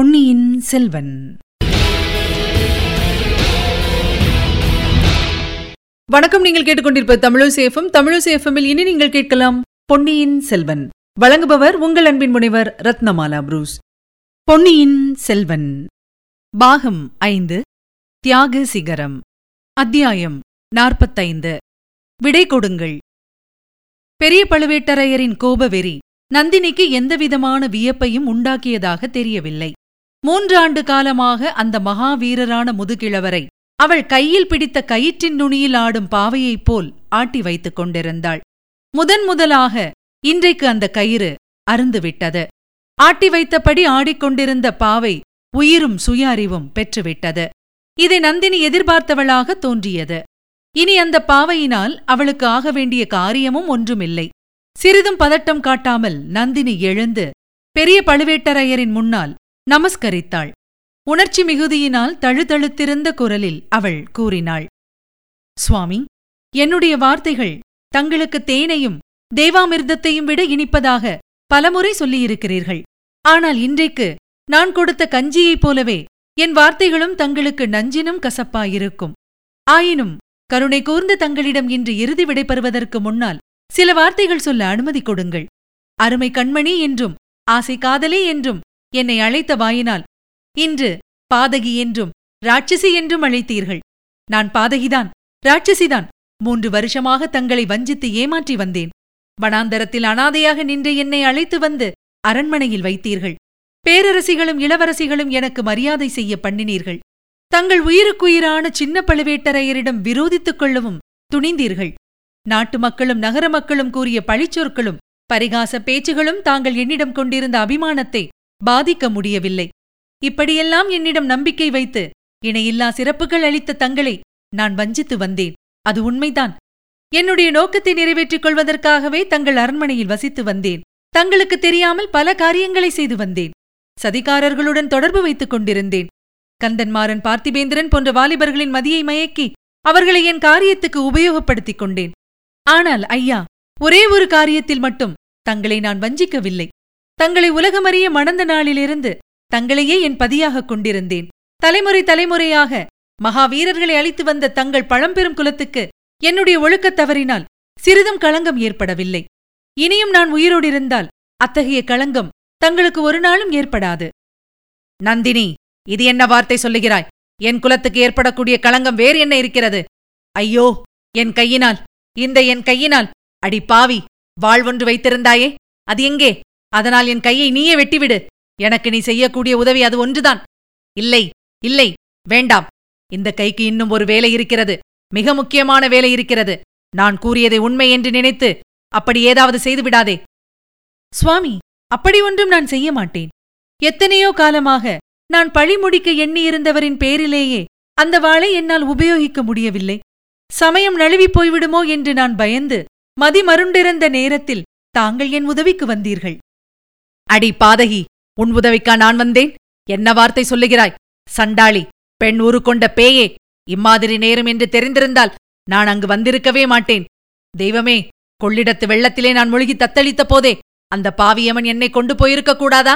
பொன்னியின் செல்வன். வணக்கம் நீங்கள் கேட்டுக்கொண்டிருப்ப தமிழசேஃபம் தமிழசேஃபமில் இனி நீங்கள் கேட்கலாம் பொன்னியின் செல்வன். வழங்குபவர் உங்கள் அன்பின் முனைவர் ரத்னமாலா புரூஸ். பொன்னியின் செல்வன். பாகம் ஐந்து தியாக சிகரம். அத்தியாயம் நாற்பத்தைந்து. விடை கொடுங்கள். பெரிய பழுவேட்டரையரின் கோபவெறி நந்தினிக்கு எந்தவிதமான வியப்பையும் உண்டாக்கியதாக தெரியவில்லை. மூன்றாண்டு காலமாக அந்த மகாவீரரான முதுகிழவரை அவள் கையில் பிடித்த கயிற்றின் நுனியில் ஆடும் பாவையைப் போல் ஆட்டி வைத்துக் கொண்டிருந்தாள். முதன் முதலாக இன்றைக்கு அந்த கயிறு அருந்துவிட்டது ஆட்டி வைத்தபடி ஆடிக்கொண்டிருந்த பாவை உயிரும் சுய அறிவும் பெற்றுவிட்டது. இதை நந்தினி எதிர்பார்த்தவளாக தோன்றியது. இனி அந்த பாவையினால் அவளுக்கு ஆக வேண்டிய காரியமும் ஒன்றுமில்லை. சிறிதும் பதட்டம் காட்டாமல் நந்தினி எழுந்து பெரிய பழுவேட்டரையரின் முன்னால் நமஸ்கரித்தாள். உணர்ச்சி மிகுதியினால் தழுதழுத்திருந்த குரலில் அவள் கூறினாள். சுவாமி என்னுடைய வார்த்தைகள் தங்களுக்கு தேனையும் தேவாமிர்தத்தையும் விட இனிப்பதாக பலமுறை சொல்லியிருக்கிறீர்கள். ஆனால் இன்றைக்கு நான் கொடுத்த கஞ்சியைப் போலவே என் வார்த்தைகளும் தங்களுக்கு நஞ்சினும் கசப்பாயிருக்கும். ஆயினும் கருணை கூர்ந்த தங்களிடம் இன்று இறுதி விடைபெறுவதற்கு முன்னால் சில வார்த்தைகள் சொல்ல அனுமதி கொடுங்கள். அருமை கண்மணி என்றும் ஆசை காதலே என்றும் என்னை அழைத்த வாயினால் இன்று பாதகி என்றும் ராட்சசி என்றும் அழைத்தீர்கள். நான் பாதகிதான் ராட்சசிதான். மூன்று வருஷமாக தங்களை வஞ்சித்து ஏமாற்றி வந்தேன். வனாந்தரத்தில் அனாதையாக நின்று என்னை அழைத்து வந்து அரண்மனையில் வைத்தீர்கள். பேரரசிகளும் இளவரசிகளும் எனக்கு மரியாதை செய்ய பண்ணினீர்கள். தங்கள் உயிருக்குயிரான சின்ன பழுவேட்டரையரிடம் விரோதித்துக் கொள்ளவும் துணிந்தீர்கள். நாட்டு மக்களும் நகர மக்களும் கூறிய பழிச்சொற்களும் பரிகாச பேச்சுகளும் தாங்கள் என்னிடம் கொண்டிருந்த அபிமானத்தை பாதிக்க முடியவில்லை. இப்படியெல்லாம் என்னிடம் நம்பிக்கை வைத்து இணையில்லா சிறப்புகள் அளித்த தங்களை நான் வஞ்சித்து வந்தேன். அது உண்மைதான். என்னுடைய நோக்கத்தை நிறைவேற்றிக் கொள்வதற்காகவே தங்கள் அரண்மனையில் வசித்து வந்தேன். தங்களுக்கு தெரியாமல் பல காரியங்களை செய்து வந்தேன். சதிகாரர்களுடன் தொடர்பு வைத்துக் கொண்டிருந்தேன். கந்தன்மாறன் பார்த்திபேந்திரன் போன்ற வாலிபர்களின் மதியை மயக்கி அவர்களை என் காரியத்துக்கு உபயோகப்படுத்திக் கொண்டேன். ஆனால் ஐயா ஒரே ஒரு காரியத்தில் மட்டும் தங்களை நான் வஞ்சிக்கவில்லை. தங்களை உலகமறிய மணந்த நாளிலிருந்து தங்களையே என் பதியாகக் கொண்டிருந்தேன். தலைமுறை தலைமுறையாக மகாவீரர்களை அளித்து வந்த தங்கள் பழம்பெரும் குலத்துக்கு என்னுடைய ஒழுக்கத் தவறினால் சிறிதும் களங்கம் ஏற்படவில்லை. இனியும் நான் உயிரோடு இருந்தால் அத்தகைய களங்கம் தங்களுக்கு ஒரு நாளும் ஏற்படாது. நந்தினி இது என்ன வார்த்தை சொல்லுகிறாய்? என் குலத்துக்கு ஏற்படக்கூடிய களங்கம் வேறு என்ன இருக்கிறது? ஐயோ என் கையினால் இந்த என் கையினால் அடி பாவி வாழ்வொன்று வைத்திருந்தாயே அது எங்கே? அதனால் என் கையை நீயே வெட்டிவிடு. எனக்கு நீ செய்யக்கூடிய உதவி அது ஒன்றுதான். இல்லை இல்லை வேண்டாம். இந்த கைக்கு இன்னும் ஒரு வேலை இருக்கிறது. மிக முக்கியமான வேலை இருக்கிறது. நான் கூறியதை உண்மை என்று நினைத்து அப்படி ஏதாவது செய்துவிடாதே சுவாமி அப்படி ஒன்றும் நான் செய்ய மாட்டேன். எத்தனையோ காலமாக நான் பழி முடிக்க எண்ணியிருந்தவரின் பேரிலேயே அந்த வாளை என்னால் உபயோகிக்க முடியவில்லை. சமயம் நழுவிப் போய்விடுமோ என்று நான் பயந்து மதிமருண்டிருந்த நேரத்தில் தாங்கள் என் உதவிக்கு வந்தீர்கள். அடி பாதகி உன் உதவிக்கா நான் வந்தேன். என்ன வார்த்தை சொல்லுகிறாய்? சண்டாளி பெண் உருக்கொண்ட பேயே இம்மாதிரி நேரம் என்று தெரிந்திருந்தால் நான் அங்கு வந்திருக்கவே மாட்டேன். தெய்வமே கொள்ளிடத்து வெள்ளத்திலே நான் மூழ்கி தத்தளித்த போதே அந்த பாவியமன் என்னை கொண்டு போயிருக்க கூடாதா?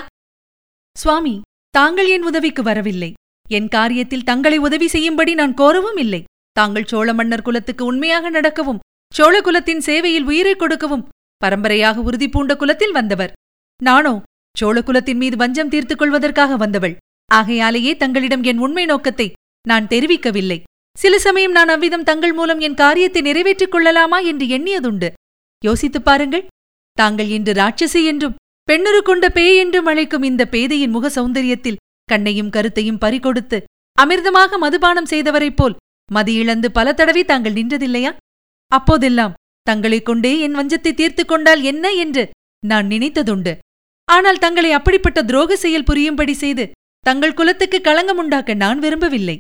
சுவாமி தாங்கள் என் உதவிக்கு வரவில்லை. என் காரியத்தில் தங்களை உதவி செய்யும்படி நான் கோரவும் இல்லை. தாங்கள் சோழ மன்னர் குலத்துக்கு உண்மையாக நடக்கவும் சோழ குலத்தின் சேவையில் உயிரை கொடுக்கவும் பரம்பரையாக உறுதி பூண்ட குலத்தில் வந்தவர். நானோ சோழகுலத்தின் மீது வஞ்சம் தீர்த்துக் கொள்வதற்காக வந்தவள். ஆகையாலேயே தங்களிடம் என் உண்மை நோக்கத்தை நான் தெரிவிக்கவில்லை. சில சமயம் நான் அவ்விதம் தங்கள் மூலம் என் காரியத்தை நிறைவேற்றிக் கொள்ளலாமா என்று எண்ணியதுண்டு. யோசித்துப் பாருங்கள். தாங்கள் இன்று ராட்சசி என்றும் பெண்ணுரு கொண்ட பேய் என்றும் அழைக்கும் இந்த பேதையின் முக சௌந்தரியத்தில் கண்ணையும் கருத்தையும் பறிகொடுத்து அமிர்தமாக மதுபானம் செய்தவரைப் போல் மதி இழந்து பல தடவை தாங்கள் நின்றதில்லையா? அப்போதெல்லாம் தங்களைக் கொண்டே என் வஞ்சத்தை தீர்த்துக் கொண்டால் என்ன என்று நான் நினைத்ததுண்டு. ஆனால் தங்களை அப்படிப்பட்ட துரோக செயல் புரியும்படி செய்து தங்கள் குலத்துக்கு களங்கம் உண்டாக்க நான் விரும்பவில்லை.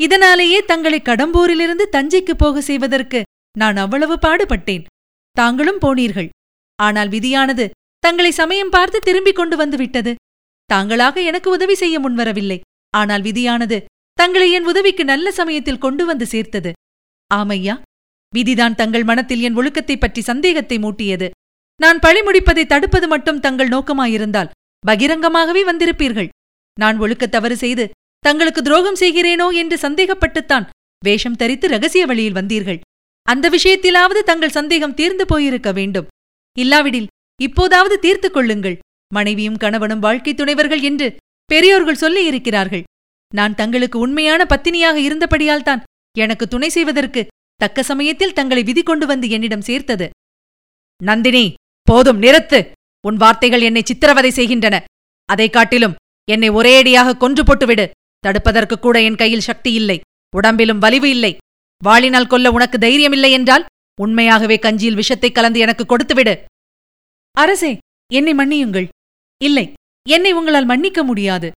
இதனாலேயே தங்களை கடம்பூரிலிருந்து தஞ்சைக்கு போக செய்வதற்கு நான் அவ்வளவு பாடுபட்டேன். தாங்களும் போனீர்கள். ஆனால் விதியானது தங்களை சமயம் பார்த்து திரும்பிக் கொண்டு வந்து விட்டது. தாங்களாக எனக்கு உதவி செய்ய முன்வரவில்லை. ஆனால் விதியானது தங்களை என் உதவிக்கு நல்ல சமயத்தில் கொண்டு வந்து சேர்த்தது. ஆமையா விதிதான் தங்கள் மனத்தில் என் ஒழுக்கத்தைப் பற்றி சந்தேகத்தை மூட்டியது. நான் பழி முடிப்பதை தடுப்பது மட்டும் தங்கள் நோக்கமாயிருந்தால் பகிரங்கமாகவே வந்திருப்பீர்கள். நான் ஒழுக்க தவறு செய்து தங்களுக்கு துரோகம் செய்கிறேனோ என்று சந்தேகப்பட்டுத்தான் வேஷம் தரித்து ரகசிய வழியில் வந்தீர்கள். அந்த விஷயத்திலாவது தங்கள் சந்தேகம் தீர்ந்து போயிருக்க வேண்டும். இல்லாவிடில் இப்போதாவது தீர்த்துக் கொள்ளுங்கள். மனைவியும் கணவனும் வாழ்க்கை துணைவர்கள் என்று பெரியோர்கள் சொல்லி இருக்கிறார்கள். நான் தங்களுக்கு உண்மையான பத்தினியாக இருந்தபடியால் தான் எனக்கு துணை செய்வதற்கு தக்க சமயத்தில் தங்களை விதி கொண்டு வந்து என்னிடம் சேர்த்தது. நந்தினி! போதும் நிறுத்து. உன் வார்த்தைகள் என்னை சித்திரவதை செய்கின்றன. அதைக் காட்டிலும் என்னை ஒரேடியாக கொன்று போட்டுவிடு. தடுப்பதற்கு கூட என் கையில் சக்தி இல்லை. உடம்பிலும் வலிவு இல்லை. வாளினால் கொல்ல உனக்கு தைரியமில்லை என்றால் உண்மையாகவே கஞ்சியில் விஷத்தை கலந்து எனக்கு கொடுத்துவிடு. அரசே என்னை மன்னியுங்கள். இல்லை என்னை உங்களால் மன்னிக்க முடியாது.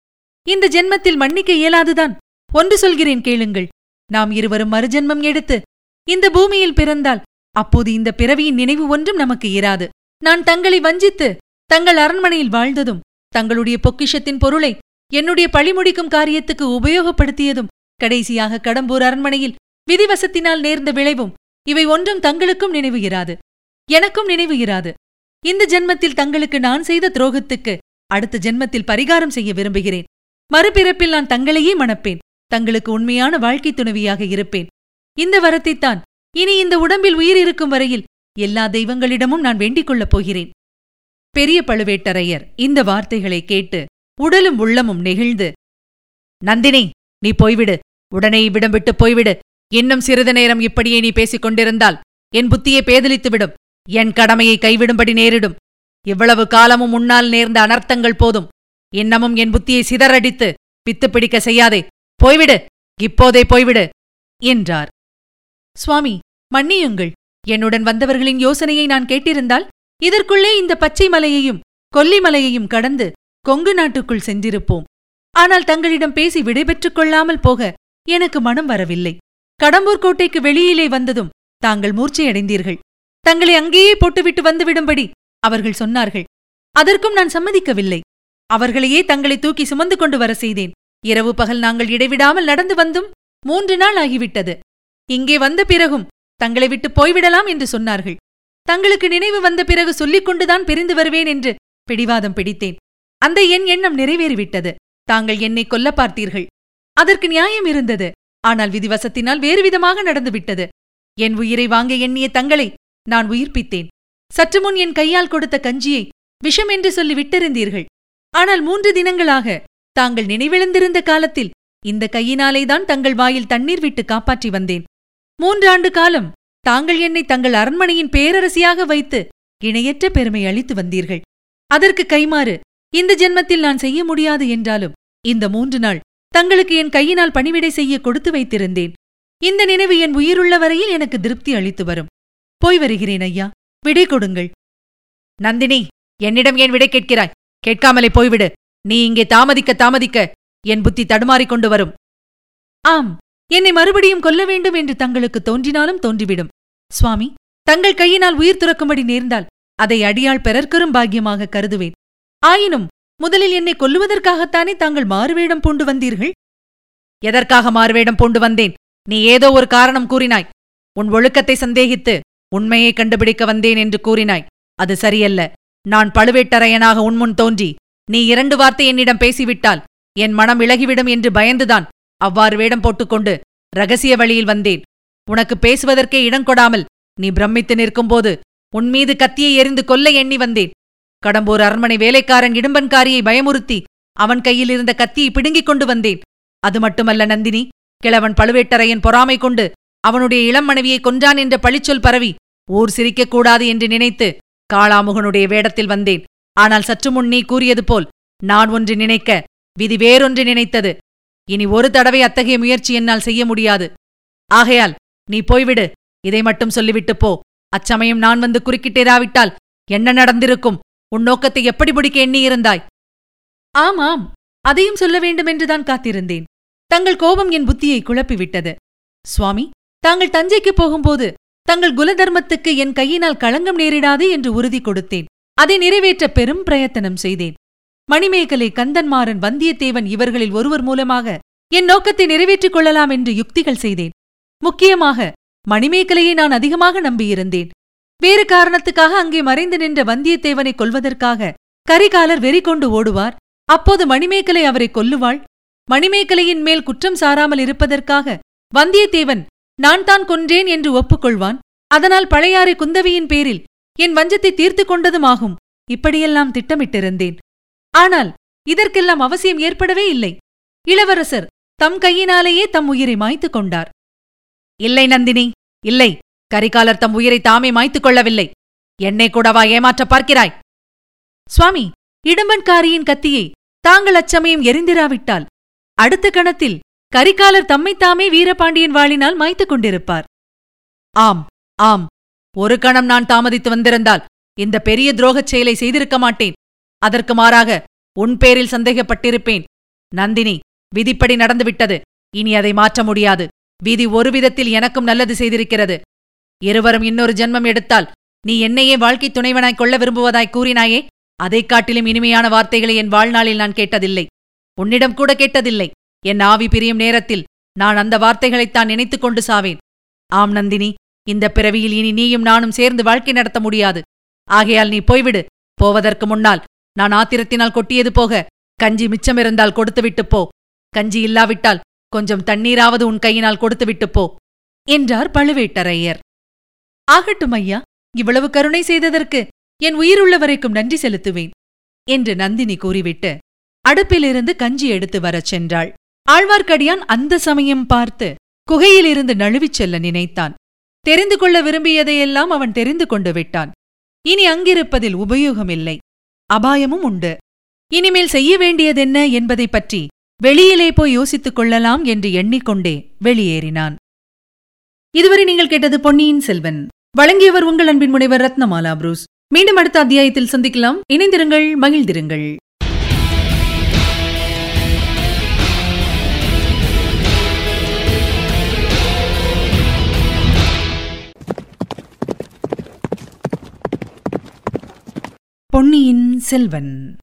இந்த ஜென்மத்தில் மன்னிக்க இயலாதுதான். ஒன்று சொல்கிறேன் கேளுங்கள். நாம் இருவரும் மறுஜென்மம் எடுத்து இந்த பூமியில் பிறந்தால் அப்போது இந்த பிறவியின் நினைவு ஒன்றும் நமக்கு இராது. நான் தங்களை வஞ்சித்து தங்கள் அரண்மனையில் வாழ்ந்ததும் தங்களுடைய பொக்கிஷத்தின் பொருளை என்னுடைய பழிமுடிக்கும் காரியத்துக்கு உபயோகப்படுத்தியதும் கடைசியாக கடம்பூர் அரண்மனையில் விதிவசத்தினால் நேர்ந்த விளைவும் இவை ஒன்றும் தங்களுக்கும் நினைவு இராது. எனக்கும் நினைவு இராது. இந்த ஜென்மத்தில் தங்களுக்கு நான் செய்த துரோகத்துக்கு அடுத்த ஜென்மத்தில் பரிகாரம் செய்ய விரும்புகிறேன். மறுபிறப்பில் நான் தங்களையே மணப்பேன். தங்களுக்கு உண்மையான வாழ்க்கை துணைவியாக இருப்பேன். இந்த வரத்தைத்தான் இனி இந்த உடம்பில் உயிர் இருக்கும் வரையில் எல்லா தெய்வங்களிடமும் நான் வேண்டிக் கொள்ளப் போகிறேன். பெரிய பழுவேட்டரையர் இந்த வார்த்தைகளை கேட்டு உடலும் உள்ளமும் நெகிழ்ந்து நந்தினி நீ போய்விடு. உடனே இவ்விடம் விட்டு போய்விடு. இன்னும் சிறிது நேரம் இப்படியே நீ பேசிக் கொண்டிருந்தால் என் புத்தியை பேதலித்துவிடும். என் கடமையை கைவிடும்படி நேரிடும். இவ்வளவு காலமும் முன்னால் நேர்ந்த அனர்த்தங்கள் போதும். இன்னமும் என் புத்தியை சிதறடித்து பித்து பிடிக்க செய்யாதே. போய்விடு. இப்போதே போய்விடு. என்றார். சுவாமி மன்னியுங்கள். என்னுடன் வந்தவர்களின் யோசனையை நான் கேட்டிருந்தால் இதற்குள்ளே இந்த பச்சை மலையையும் கொல்லிமலையையும் கடந்து கொங்கு நாட்டுக்குள் சென்றிருப்போம். ஆனால் தங்களிடம் பேசி விடைபெற்றுக் கொள்ளாமல் போக எனக்கு மனம் வரவில்லை. கடம்பூர் கோட்டைக்கு வெளியிலே வந்ததும் தாங்கள் மூர்ச்சையடைந்தீர்கள். தங்களை அங்கேயே போட்டுவிட்டு வந்துவிடும்படி அவர்கள் சொன்னார்கள். அதற்கும் நான் சம்மதிக்கவில்லை. அவர்களையே தங்களை தூக்கி சுமந்து கொண்டு வர செய்தேன். இரவு பகல் நாங்கள் இடைவிடாமல் நடந்து வந்தும் மூன்று நாள் ஆகிவிட்டது. இங்கே வந்த பிறகும் தங்களை விட்டு போய்விடலாம் என்று சொன்னார்கள். தங்களுக்கு நினைவு வந்த பிறகு சொல்லிக் கொண்டுதான் பிரிந்து வருவேன் என்று பிடிவாதம் பிடித்தேன். அந்த என் எண்ணம் நிறைவேறிவிட்டது. தாங்கள் என்னை கொல்ல பார்த்தீர்கள். அதற்கு நியாயம் இருந்தது. ஆனால் விதிவசத்தினால் வேறுவிதமாக நடந்துவிட்டது என் உயிரை வாங்க எண்ணிய தங்களை நான் உயிர்ப்பித்தேன். சற்று முன் என் கையால் கொடுத்த கஞ்சியை விஷம் என்று சொல்லி விட்டிருந்தீர்கள் ஆனால் மூன்று தினங்களாக தாங்கள் நினைவிழந்திருந்த காலத்தில் இந்த கையினாலேதான் தங்கள் வாயில் தண்ணீர் விட்டு காப்பாற்றி வந்தேன். மூன்றாண்டு காலம் தாங்கள் என்னை தங்கள் அரண்மனையின் பேரரசியாக வைத்து இணையற்ற பெருமை அளித்து வந்தீர்கள். அதற்கு கைமாறு இந்த ஜென்மத்தில் நான் செய்ய முடியாது என்றாலும் இந்த மூன்று நாள் தங்களுக்கு என் கையினால் பணிவிடை செய்ய கொடுத்து வைத்திருந்தேன். இந்த நினைவு என் உயிருள்ள வரையில் எனக்கு திருப்தி அளித்து வரும். போய் வருகிறேன் ஐயா விடை கொடுங்கள். நந்தினி என்னிடம் ஏன் விடை கேட்கிறாய்? கேட்காமலே போய்விடு. நீ இங்கே தாமதிக்க தாமதிக்க என் புத்தி தடுமாறிக் கொண்டு வரும். ஆம் என்னை மறுபடியும் கொல்ல வேண்டும் என்று தங்களுக்கு தோன்றினாலும் தோன்றிவிடும். சுவாமி தங்கள் கையினால் உயிர் துறக்கும்படி நேர்ந்தால் அதை அடியாள் பெறற்கரும் பாக்கியமாக கருதுவேன். ஆயினும் முதலில் என்னை கொல்லுவதற்காகத்தானே தாங்கள் மாறுவேடம் பூண்டு வந்தீர்கள்? எதற்காக மாறுவேடம் பூண்டு வந்தேன்? நீ ஏதோ ஒரு காரணம் கூறினாய். உன் ஒழுக்கத்தை சந்தேகித்து உண்மையை கண்டுபிடிக்க வந்தேன் என்று கூறினாய். அது சரியல்ல. நான் பழுவேட்டரையனாக உன்முன் தோன்றி நீ இரண்டு வார்த்தை என்னிடம் பேசிவிட்டால் என் மனம் இழகிவிடும் என்று பயந்துதான் அவ்வாறு வேடம் போட்டுக்கொண்டு ரகசிய வழியில் வந்தேன். உனக்கு பேசுவதற்கே இடம் கொடாமல் நீ பிரமித்து நிற்கும்போது உன்மீது கத்தியை எறிந்து கொல்ல எண்ணி வந்தேன். கடம்பூர் அரண்மனை வேலைக்காரன் இடும்பன்காரியை பயமுறுத்தி அவன் கையில் இருந்த கத்தியை பிடுங்கிக் கொண்டு வந்தேன். அது மட்டுமல்ல நந்தினி கிழவன் பழுவேட்டரையன் பொறாமை கொண்டு அவனுடைய இளம் மனைவியை கொன்றான் என்ற பழிச்சொல் பரவி ஊர் சிரிக்கக் கூடாது என்று நினைத்து காளாமுகனுடைய வேடத்தில் வந்தேன். ஆனால் சற்று முன் நீ கூறியது போல் நான் ஒன்று நினைக்க விதி வேறொன்று நினைத்தது. இனி ஒரு தடவை அத்தகைய முயற்சி என்னால் செய்ய முடியாது. ஆகையால் நீ போய்விடு. இதை மட்டும் சொல்லிவிட்டு போ. அச்சமயம் நான் வந்து குறுக்கிட்டேராவிட்டால் என்ன நடந்திருக்கும்? உன் நோக்கத்தை எப்படி பிடிக்க எண்ணியிருந்தாய்? ஆமாம் அதையும் சொல்ல வேண்டுமென்றுதான் காத்திருந்தேன். தங்கள் கோபம் என் புத்தியை குழப்பிவிட்டது. சுவாமி தாங்கள் தஞ்சைக்கு போகும்போது தங்கள் குலதர்மத்துக்கு என் கையினால் களங்கம் நேரிடாது என்று உறுதி கொடுத்தேன். அதை நிறைவேற்ற பெரும் பிரயத்தனம் செய்தேன். மணிமேகலை கந்தன்மாறன் வந்தியத்தேவன் இவர்களில் ஒருவர் மூலமாக என் நோக்கத்தை நிறைவேற்றிக் கொள்ளலாம் என்று யுக்திகள் செய்தேன். முக்கியமாக மணிமேகலையை நான் அதிகமாக நம்பியிருந்தேன். வேறு காரணத்துக்காக அங்கே மறைந்து நின்ற வந்தியத்தேவனை கொல்வதற்காக கரிகாலர் வெறி கொண்டு ஓடுவார். அப்போது மணிமேகலை அவரை கொல்லுவாள். மணிமேகலையின் மேல் குற்றம் சாராமல் இருப்பதற்காக வந்தியத்தேவன் நான் தான் கொன்றேன் என்று ஒப்புக்கொள்வான். அதனால் பழையாறை குந்தவியின் பேரில் என் வஞ்சத்தை தீர்த்து கொண்டதுமாகும் இப்படியெல்லாம் திட்டமிட்டிருந்தேன். ஆனால் இதற்கெல்லாம் அவசியம் ஏற்படவே இல்லை. இளவரசர் தம் கையினாலேயே தம் உயிரை மாய்த்துக் கொண்டார். இல்லை நந்தினி இல்லை. கரிகாலர் தம் உயிரை தாமே மாய்த்துக் கொள்ளவில்லை. என்னை கூடவா ஏமாற்ற பார்க்கிறாய்? சுவாமி இடும்பன்காரியின் கத்தியை தாங்கள் அச்சமயம் எரிந்திராவிட்டால் அடுத்த கணத்தில் கரிகாலர் தம்மைத்தாமே வீரபாண்டியன் வாளினால் மாய்த்துக் கொண்டிருப்பார். ஆம் ஆம். ஒரு கணம் நான் தாமதித்து வந்திருந்தால் இந்த பெரிய துரோகச் செயலை செய்திருக்க மாட்டேன். அதற்கு மாறாக உன் பேரில் சந்தேகப்பட்டிருப்பேன். நந்தினி விதிப்படி நடந்துவிட்டது. இனி அதை மாற்ற முடியாது. விதி ஒரு விதத்தில் எனக்கும் நல்லது செய்திருக்கிறது. இருவரும் இன்னொரு ஜென்மம் எடுத்தால் நீ என்னையே வாழ்க்கை துணைவனாய் கொள்ள விரும்புவதாய் கூறினாயே? அதைக் காட்டிலும் இனிமையான வார்த்தைகளை என் வாழ்நாளில் நான் கேட்டதில்லை. உன்னிடம் கூட கேட்டதில்லை. என் ஆவி பிரியும் நேரத்தில் நான் அந்த வார்த்தைகளைத்தான் நினைத்துக் கொண்டு சாவேன். ஆம் நந்தினி. இந்த பிறவியில் இனி நீயும் நானும் சேர்ந்து வாழ்க்கை நடத்த முடியாது. ஆகையால் நீ போய்விடு. போவதற்கு முன்னால் நான் ஆத்திரத்தினால் கொட்டியது போக கஞ்சி மிச்சமிருந்தால் கொடுத்துவிட்டுப் போ. கஞ்சி இல்லாவிட்டால் கொஞ்சம் தண்ணீராவது உன் கையினால் கொடுத்துவிட்டுப் போ என்றார் பழுவேட்டரையர். ஆகட்டும் ஐயா இவ்வளவு கருணை செய்ததற்கு என் உயிருள்ள வரைக்கும் நன்றி செலுத்துவேன் என்று நந்தினி கூறிவிட்டு அடுப்பிலிருந்து கஞ்சி எடுத்து வரச் சென்றாள். ஆழ்வார்க்கடியான் அந்த சமயம் பார்த்து குகையிலிருந்து நழுவிச் செல்ல நினைத்தான். தெரிந்து கொள்ள விரும்பியதையெல்லாம் அவன் தெரிந்து கொண்டு விட்டான். இனி அங்கிருப்பதில் உபயோகமில்லை. அபாயமும் உண்டு. இனிமேல் செய்ய வேண்டியதென்ன என்பதைப் பற்றி வெளியிலே போய் யோசித்துக் கொள்ளலாம் என்று எண்ணிக்கொண்டே வெளியேறினான். இதுவரை நீங்கள் கேட்டது பொன்னியின் செல்வன். வழங்கியவர் உங்கள் அன்பின் முனைவர் ரத்னமாலா புரூஸ். மீண்டும் அடுத்த அத்தியாயத்தில் சந்திக்கலாம். இணைந்திருங்கள் மகிழ்ந்திருங்கள். பொன்னியின் செல்வன்.